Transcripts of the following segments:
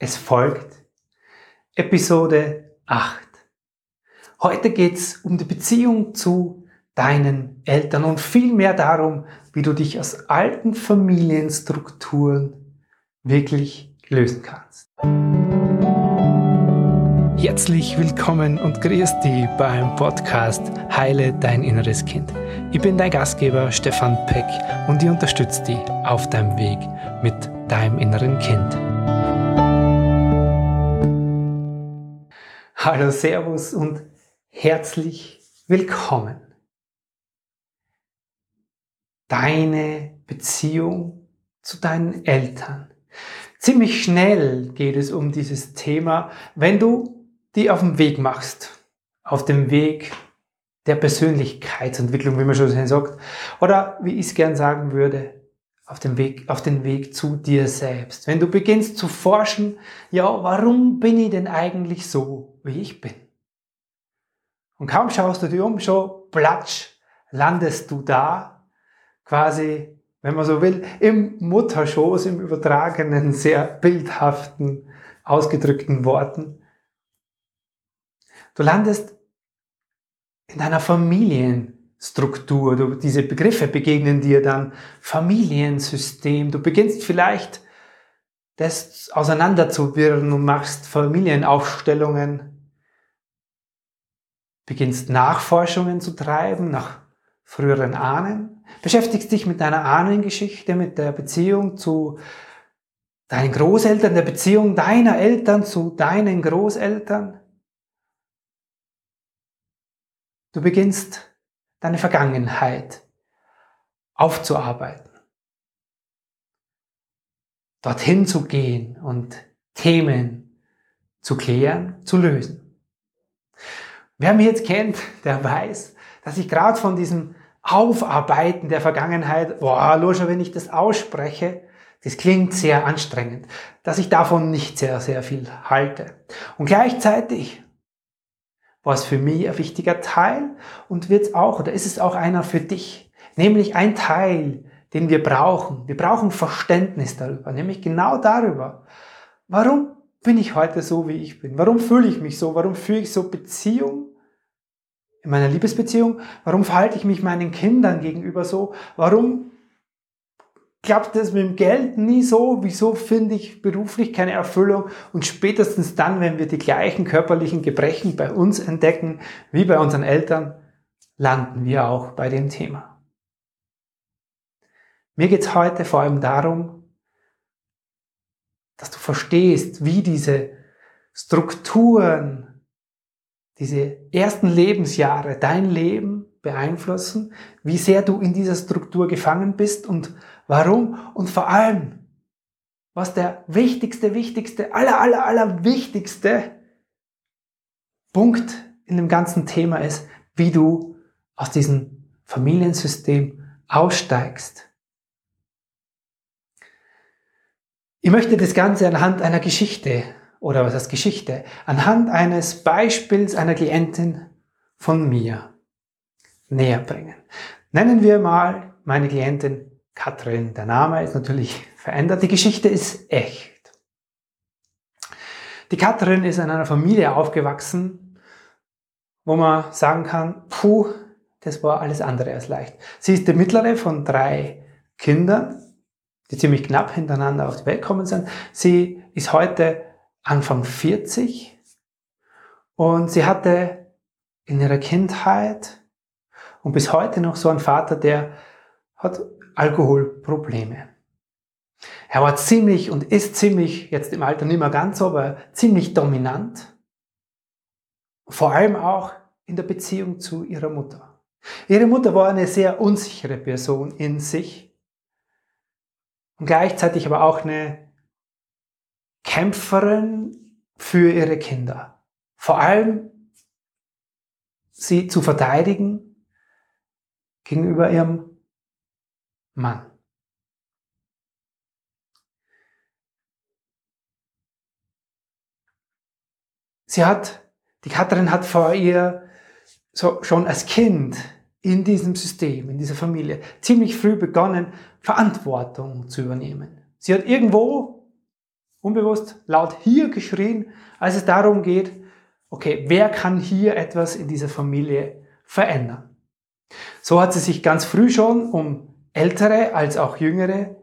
Es folgt Episode 8. Heute geht's um die Beziehung zu deinen Eltern und vielmehr darum, wie du dich aus alten Familienstrukturen wirklich lösen kannst. Herzlich willkommen und grüß dich beim Podcast Heile dein inneres Kind. Ich bin dein Gastgeber Stefan Peck und ich unterstütze dich auf deinem Weg mit deinem inneren Kind. Hallo, Servus und herzlich willkommen. Deine Beziehung zu deinen Eltern. Ziemlich schnell geht es um dieses Thema, wenn du die auf dem Weg machst. Auf dem Weg der Persönlichkeitsentwicklung, wie man schon sagt. Oder wie ich es gern sagen würde, auf dem Weg, auf den Weg zu dir selbst. Wenn du beginnst zu forschen, ja, warum bin ich denn eigentlich so, wie ich bin? Und kaum schaust du dir um, schon platsch, landest du da, quasi, wenn man so will, im Mutterschoß, im übertragenen, sehr bildhaften, ausgedrückten Worten. Du landest in deiner Familien, Struktur. Du, diese Begriffe begegnen dir dann Familiensystem. Du beginnst vielleicht das auseinanderzuwirren und machst Familienaufstellungen, beginnst Nachforschungen zu treiben nach früheren Ahnen, beschäftigst dich mit deiner Ahnengeschichte, mit der Beziehung zu deinen Großeltern, der Beziehung deiner Eltern zu deinen Großeltern. Du beginnst deine Vergangenheit aufzuarbeiten. Dorthin zu gehen und Themen zu klären, zu lösen. Wer mich jetzt kennt, der weiß, dass ich gerade von diesem Aufarbeiten der Vergangenheit, boah, schon wenn ich das ausspreche, das klingt sehr anstrengend, dass ich davon nicht sehr, sehr viel halte. Und gleichzeitig war es für mich ein wichtiger Teil und wird es auch, oder ist es auch einer für dich? Nämlich ein Teil, den wir brauchen. Wir brauchen Verständnis darüber, nämlich genau darüber. Warum bin ich heute so, wie ich bin? Warum fühle ich mich so? Warum fühle ich so Beziehung? In meiner Liebesbeziehung? Warum verhalte ich mich meinen Kindern gegenüber so? Warum klappt es mit dem Geld nie so, wieso finde ich beruflich keine Erfüllung und spätestens dann, wenn wir die gleichen körperlichen Gebrechen bei uns entdecken wie bei unseren Eltern, landen wir auch bei dem Thema. Mir geht es heute vor allem darum, dass du verstehst, wie diese Strukturen, diese ersten Lebensjahre dein Leben beeinflussen, wie sehr du in dieser Struktur gefangen bist und warum und vor allem, was der wichtigste, wichtigste, aller, aller, aller wichtigste Punkt in dem ganzen Thema ist, wie du aus diesem Familiensystem aussteigst. Ich möchte das Ganze anhand einer Geschichte oder was heißt Geschichte, anhand eines Beispiels einer Klientin von mir näher bringen. Nennen wir mal meine Klientin Katrin. Der Name ist natürlich verändert. Die Geschichte ist echt. Die Katrin ist in einer Familie aufgewachsen, wo man sagen kann, puh, das war alles andere als leicht. Sie ist die mittlere von drei Kindern, die ziemlich knapp hintereinander auf die Welt gekommen sind. Sie ist heute Anfang 40 und sie hatte in ihrer Kindheit und bis heute noch so einen Vater, der hat Alkoholprobleme. Er war ziemlich und ist ziemlich, jetzt im Alter nicht mehr ganz so, aber ziemlich dominant. Vor allem auch in der Beziehung zu ihrer Mutter. Ihre Mutter war eine sehr unsichere Person in sich und gleichzeitig aber auch eine Kämpferin für ihre Kinder. Vor allem sie zu verteidigen gegenüber ihrem Mann. Sie hat, die Katrin hat vor ihr so schon als Kind in diesem System, in dieser Familie, ziemlich früh begonnen, Verantwortung zu übernehmen. Sie hat irgendwo unbewusst laut hier geschrien, als es darum geht, okay, wer kann hier etwas in dieser Familie verändern? So hat sie sich ganz früh schon um ältere als auch jüngere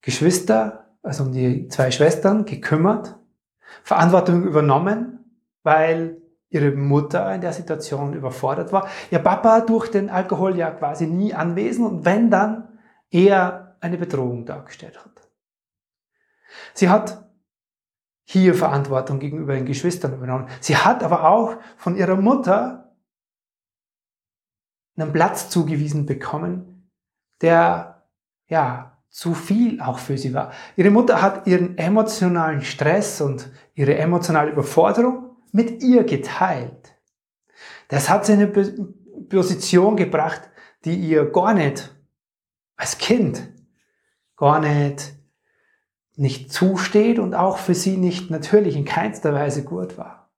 Geschwister, also um die zwei Schwestern gekümmert, Verantwortung übernommen, weil ihre Mutter in der Situation überfordert war. Ihr Papa durch den Alkohol ja quasi nie anwesend und wenn dann eher eine Bedrohung dargestellt hat. Sie hat hier Verantwortung gegenüber den Geschwistern übernommen. Sie hat aber auch von ihrer Mutter einen Platz zugewiesen bekommen, der ja zu viel auch für sie war. Ihre Mutter hat ihren emotionalen Stress und ihre emotionale Überforderung mit ihr geteilt. Das hat sie in eine Position gebracht, die ihr gar nicht als Kind gar nicht nicht zusteht und auch für sie nicht natürlich in keinster Weise gut war.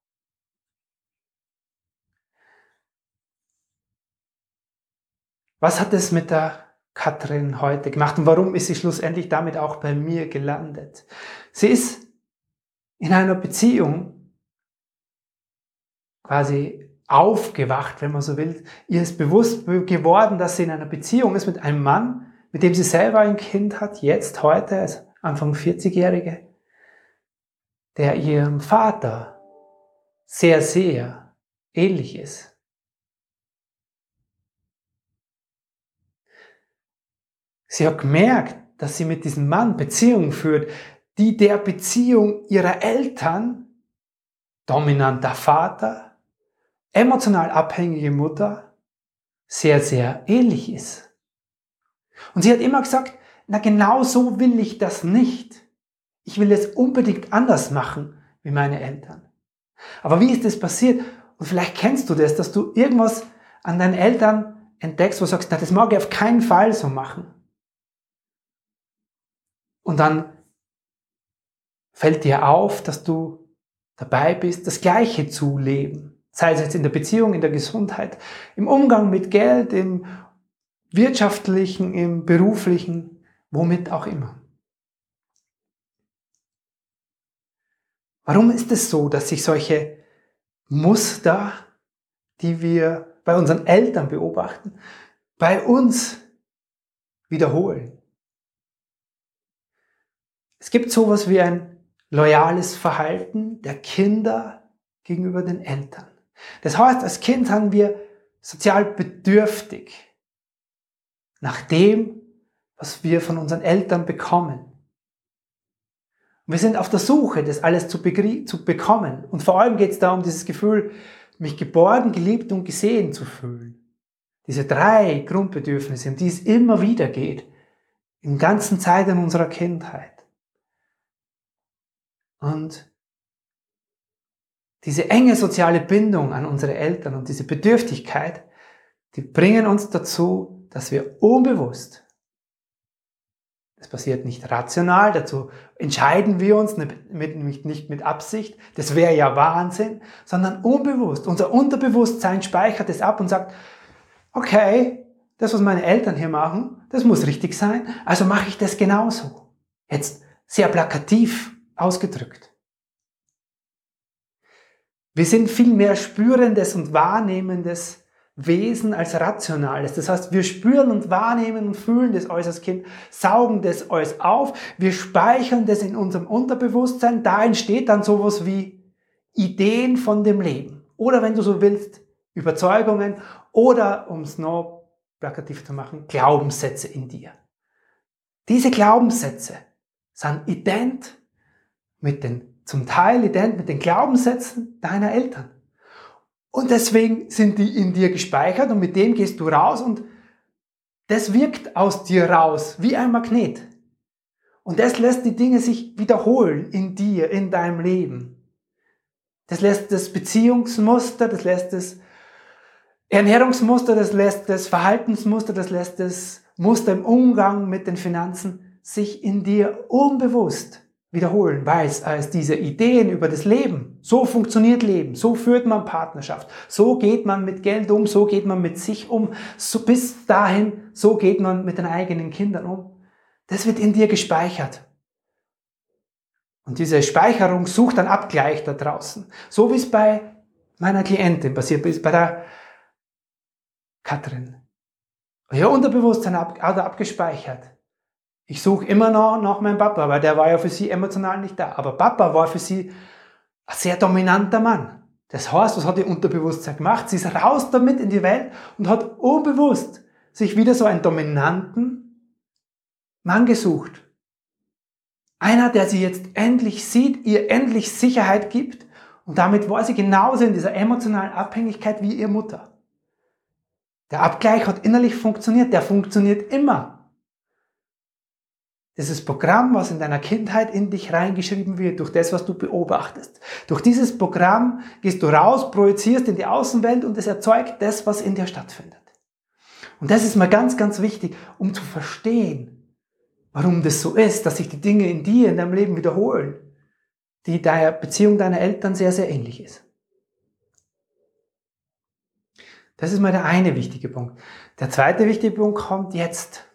Was hat es mit der Katrin heute gemacht und warum ist sie schlussendlich damit auch bei mir gelandet? Sie ist in einer Beziehung quasi aufgewacht, wenn man so will. Ihr ist bewusst geworden, dass sie in einer Beziehung ist mit einem Mann, mit dem sie selber ein Kind hat, jetzt, heute, also Anfang 40-Jährige, der ihrem Vater sehr, sehr ähnlich ist. Sie hat gemerkt, dass sie mit diesem Mann Beziehungen führt, die der Beziehung ihrer Eltern, dominanter Vater, emotional abhängige Mutter, sehr, sehr ähnlich ist. Und sie hat immer gesagt, na genau so will ich das nicht. Ich will es unbedingt anders machen wie meine Eltern. Aber wie ist das passiert? Und vielleicht kennst du das, dass du irgendwas an deinen Eltern entdeckst, wo du sagst, na, das mag ich auf keinen Fall so machen. Und dann fällt dir auf, dass du dabei bist, das Gleiche zu leben. Sei es jetzt in der Beziehung, in der Gesundheit, im Umgang mit Geld, im wirtschaftlichen, im beruflichen womit auch immer. Warum ist es so, dass sich solche Muster, die wir bei unseren Eltern beobachten, bei uns wiederholen? Es gibt sowas wie ein loyales Verhalten der Kinder gegenüber den Eltern. Das heißt, als Kind haben wir sozial bedürftig nach dem, was wir von unseren Eltern bekommen. Und wir sind auf der Suche, das alles zu, zu bekommen. Und vor allem geht es darum, dieses Gefühl, mich geborgen, geliebt und gesehen zu fühlen. Diese drei Grundbedürfnisse, um die es immer wieder geht, in ganzen Zeiten unserer Kindheit. Und diese enge soziale Bindung an unsere Eltern und diese Bedürftigkeit, die bringen uns dazu, dass wir unbewusst das passiert nicht rational, dazu entscheiden wir uns nicht mit Absicht, das wäre ja Wahnsinn, sondern unbewusst. Unser Unterbewusstsein speichert es ab und sagt, okay, das, was meine Eltern hier machen, das muss richtig sein, also mache ich das genauso. Jetzt sehr plakativ ausgedrückt. Wir sind viel mehr spürendes und wahrnehmendes Wesen als rationales. Das heißt, wir spüren und wahrnehmen und fühlen das alles als Kind, saugen das alles auf, wir speichern das in unserem Unterbewusstsein, da entsteht dann sowas wie Ideen von dem Leben. Oder wenn du so willst, Überzeugungen oder, um es noch plakativ zu machen, Glaubenssätze in dir. Diese Glaubenssätze sind ident mit den, zum Teil ident mit den Glaubenssätzen deiner Eltern. Und deswegen sind die in dir gespeichert und mit dem gehst du raus und das wirkt aus dir raus wie ein Magnet. Und das lässt die Dinge sich wiederholen in dir, in deinem Leben. Das lässt das Beziehungsmuster, das lässt das Ernährungsmuster, das lässt das Verhaltensmuster, das lässt das Muster im Umgang mit den Finanzen sich in dir unbewusst wiederholen, weiß als diese Ideen über das Leben. So funktioniert Leben, so führt man Partnerschaft, so geht man mit Geld um, so geht man mit sich um, so bis dahin, so geht man mit den eigenen Kindern um. Das wird in dir gespeichert. Und diese Speicherung sucht dann Abgleich da draußen. So wie es bei meiner Klientin passiert ist, bei der Katrin. Ihr Unterbewusstsein hat er abgespeichert. Ich suche immer noch nach meinem Papa, weil der war ja für sie emotional nicht da. Aber Papa war für sie ein sehr dominanter Mann. Das heißt, was hat ihr Unterbewusstsein gemacht? Sie ist raus damit in die Welt und hat unbewusst sich wieder so einen dominanten Mann gesucht. Einer, der sie jetzt endlich sieht, ihr endlich Sicherheit gibt und damit war sie genauso in dieser emotionalen Abhängigkeit wie ihr Mutter. Der Abgleich hat innerlich funktioniert, der funktioniert immer. Dieses Programm, was in deiner Kindheit in dich reingeschrieben wird, durch das, was du beobachtest. Durch dieses Programm gehst du raus, projizierst in die Außenwelt und es erzeugt das, was in dir stattfindet. Und das ist mal ganz, ganz wichtig, um zu verstehen, warum das so ist, dass sich die Dinge in dir, in deinem Leben wiederholen, die der Beziehung deiner Eltern sehr, sehr ähnlich ist. Das ist mal der eine wichtige Punkt. Der zweite wichtige Punkt kommt jetzt.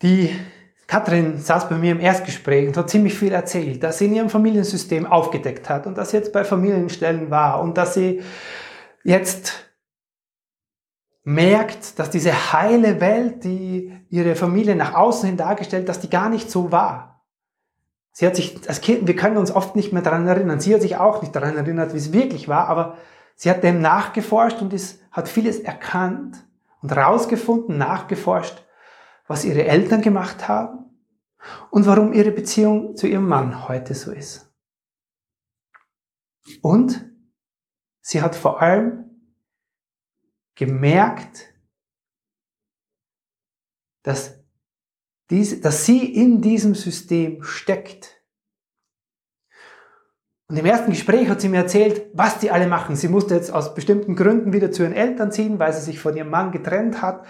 Die Katrin saß bei mir im Erstgespräch und hat ziemlich viel erzählt, dass sie in ihrem Familiensystem aufgedeckt hat und dass sie jetzt bei Familienstellen war und dass sie jetzt merkt, dass diese heile Welt, die ihre Familie nach außen hin dargestellt, dass die gar nicht so war. Sie hat sich als Kind, wir können uns oft nicht mehr daran erinnern. Sie hat sich auch nicht daran erinnert, wie es wirklich war, aber sie hat dem nachgeforscht und ist, hat vieles erkannt und rausgefunden, nachgeforscht, was ihre Eltern gemacht haben und warum ihre Beziehung zu ihrem Mann heute so ist. Und sie hat vor allem gemerkt, dass, diese, dass sie in diesem System steckt. Und im ersten Gespräch hat sie mir erzählt, was die alle machen. Sie musste jetzt aus bestimmten Gründen wieder zu ihren Eltern ziehen, weil sie sich von ihrem Mann getrennt hat.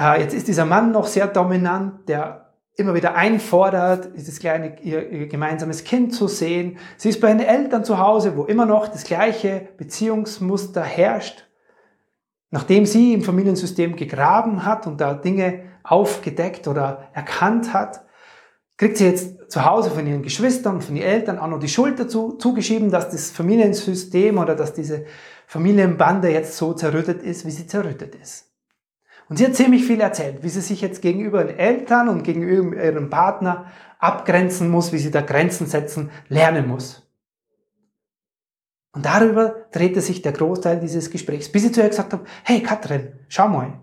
Äh, jetzt ist dieser Mann noch sehr dominant, der immer wieder einfordert, dieses kleine, ihr, ihr, gemeinsames Kind zu sehen. Sie ist bei ihren Eltern zu Hause, wo immer noch das gleiche Beziehungsmuster herrscht. Nachdem sie im Familiensystem gegraben hat und da Dinge aufgedeckt oder erkannt hat, kriegt sie jetzt zu Hause von ihren Geschwistern, von ihren Eltern auch noch die Schuld dazu zugeschrieben, dass das Familiensystem oder dass diese Familienbande jetzt so zerrüttet ist, wie sie zerrüttet ist. Und sie hat ziemlich viel erzählt, wie sie sich jetzt gegenüber den Eltern und gegenüber ihrem Partner abgrenzen muss, wie sie da Grenzen setzen lernen muss. Und darüber drehte sich der Großteil dieses Gesprächs, bis ich zu ihr gesagt habe, hey Katrin, schau mal,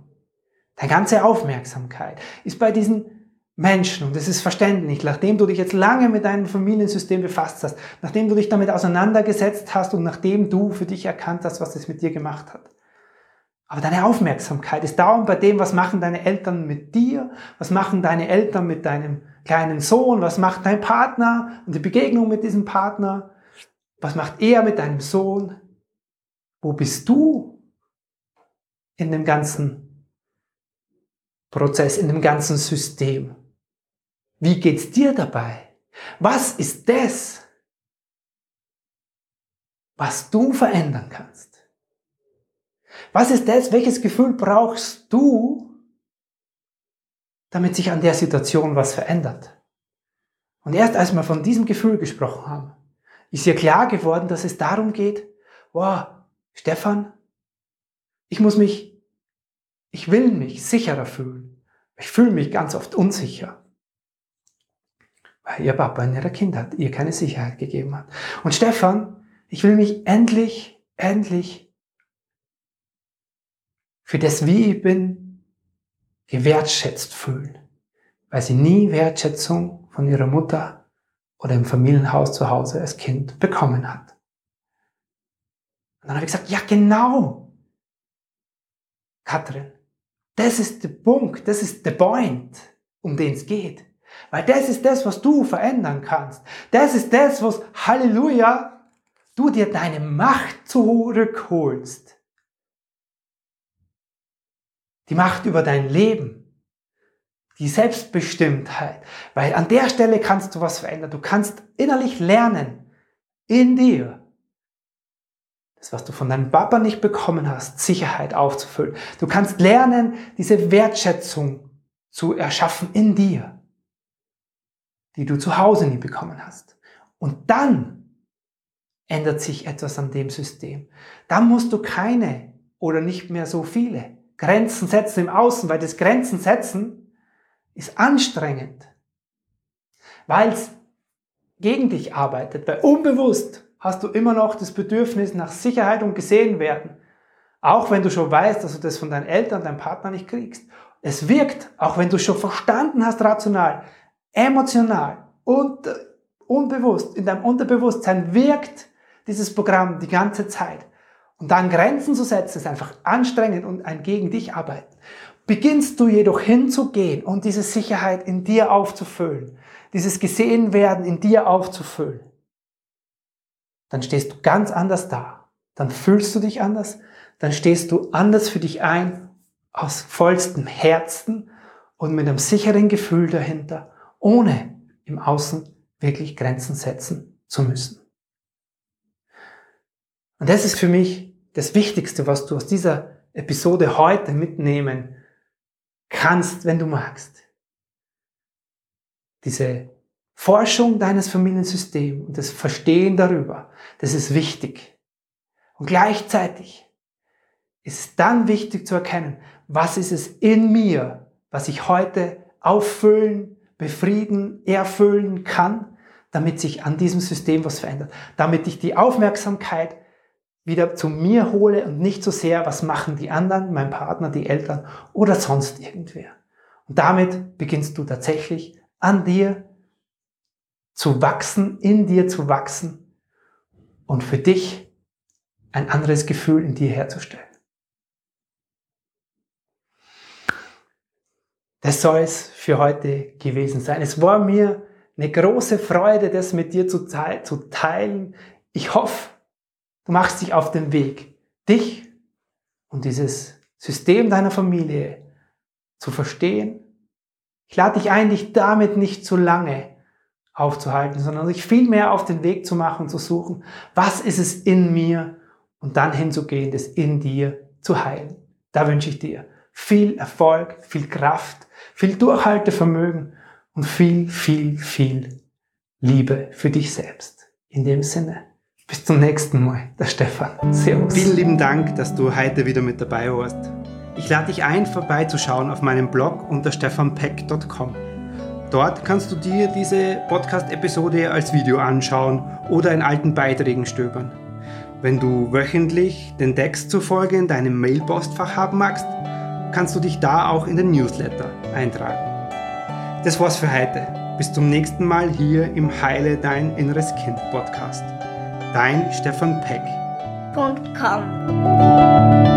deine ganze Aufmerksamkeit ist bei diesen Menschen, und das ist verständlich, nachdem du dich jetzt lange mit deinem Familiensystem befasst hast, nachdem du dich damit auseinandergesetzt hast und nachdem du für dich erkannt hast, was das mit dir gemacht hat. Aber deine Aufmerksamkeit ist dauernd bei dem, was machen deine Eltern mit dir, was machen deine Eltern mit deinem kleinen Sohn, was macht dein Partner und die Begegnung mit diesem Partner, was macht er mit deinem Sohn? Wo bist du in dem ganzen Prozess, in dem ganzen System? Wie geht's dir dabei? Was ist das, was du verändern kannst? Was ist das, welches Gefühl brauchst du, damit sich an der Situation was verändert? Und erst als wir von diesem Gefühl gesprochen haben, ist ihr klar geworden, dass es darum geht, wow, Stefan, ich muss mich, ich will mich sicherer fühlen. Ich fühle mich ganz oft unsicher. Weil ihr Papa in ihrer Kindheit ihr keine Sicherheit gegeben hat. Und Stefan, ich will mich endlich, endlich für das, wie ich bin, gewertschätzt fühlen. Weil sie nie Wertschätzung von ihrer Mutter oder im Familienhaus zu Hause als Kind bekommen hat. Und dann habe ich gesagt, ja genau, Katrin, das ist der Punkt, das ist der Point, um den es geht. Weil das ist das, was du verändern kannst. Das ist das, was, Halleluja, du dir deine Macht zurückholst. Die Macht über dein Leben die Selbstbestimmtheit. Weil an der Stelle kannst du was verändern. Du kannst innerlich lernen, in dir, das, was du von deinem Papa nicht bekommen hast, Sicherheit aufzufüllen. Du kannst lernen, diese Wertschätzung zu erschaffen in dir. die du zu Hause nie bekommen hast. Und dann ändert sich etwas an dem System. Dann musst du keine oder nicht mehr so viele Grenzen setzen im Außen, weil das Grenzen setzen ist anstrengend, weil es gegen dich arbeitet, weil unbewusst hast du immer noch das Bedürfnis nach Sicherheit und gesehen werden, auch wenn du schon weißt, dass du das von deinen Eltern, deinem Partner nicht kriegst. Es wirkt, auch wenn du schon verstanden hast, rational, emotional und unbewusst, in deinem Unterbewusstsein wirkt dieses Programm die ganze Zeit. Und dann Grenzen zu setzen, ist einfach anstrengend und ein gegen dich arbeiten. Beginnst du jedoch hinzugehen und diese Sicherheit in dir aufzufüllen, dieses gesehen werden in dir aufzufüllen, dann stehst du ganz anders da. Dann fühlst du dich anders, dann stehst du anders für dich ein, aus vollstem Herzen und mit einem sicheren Gefühl dahinter, ohne im Außen wirklich Grenzen setzen zu müssen. Und das ist für mich das Wichtigste, was du aus dieser Episode heute mitnehmen kannst, wenn du magst. Diese Forschung deines Familiensystems und das Verstehen darüber, das ist wichtig. Und gleichzeitig ist dann wichtig zu erkennen, was ist es in mir, was ich heute auffüllen, befrieden, erfüllen kann, damit sich an diesem System was verändert, damit ich die Aufmerksamkeit wieder zu mir hole und nicht so sehr, was machen die anderen, mein Partner, die Eltern oder sonst irgendwer. Und damit beginnst du tatsächlich an dir zu wachsen, in dir zu wachsen und für dich ein anderes Gefühl in dir herzustellen. Das soll es für heute gewesen sein. Es war mir eine große Freude, das mit dir zu, teilen. Ich hoffe, Du machst dich auf den Weg, dich und dieses System deiner Familie zu verstehen. Ich lade dich ein, dich damit nicht zu lange aufzuhalten, sondern dich viel mehr auf den Weg zu machen, zu suchen, was ist es in mir und dann hinzugehen, das in dir zu heilen. Da wünsche ich dir viel Erfolg, viel Kraft, viel Durchhaltevermögen und viel, viel, viel Liebe für dich selbst. In dem Sinne. Bis zum nächsten Mal, der Stefan. Servus. Vielen lieben Dank, dass du heute wieder mit dabei warst. Ich lade dich ein, vorbeizuschauen auf meinem Blog unter stefanpeck.com. Dort kannst du dir diese Podcast-Episode als Video anschauen oder in alten Beiträgen stöbern. Wenn du wöchentlich den Text zur Folge in deinem Mailpostfach haben magst, kannst du dich da auch in den Newsletter eintragen. Das war's für heute. Bis zum nächsten Mal hier im Heile Dein Inneres Kind Podcast. Dein Stefan Peck. .com.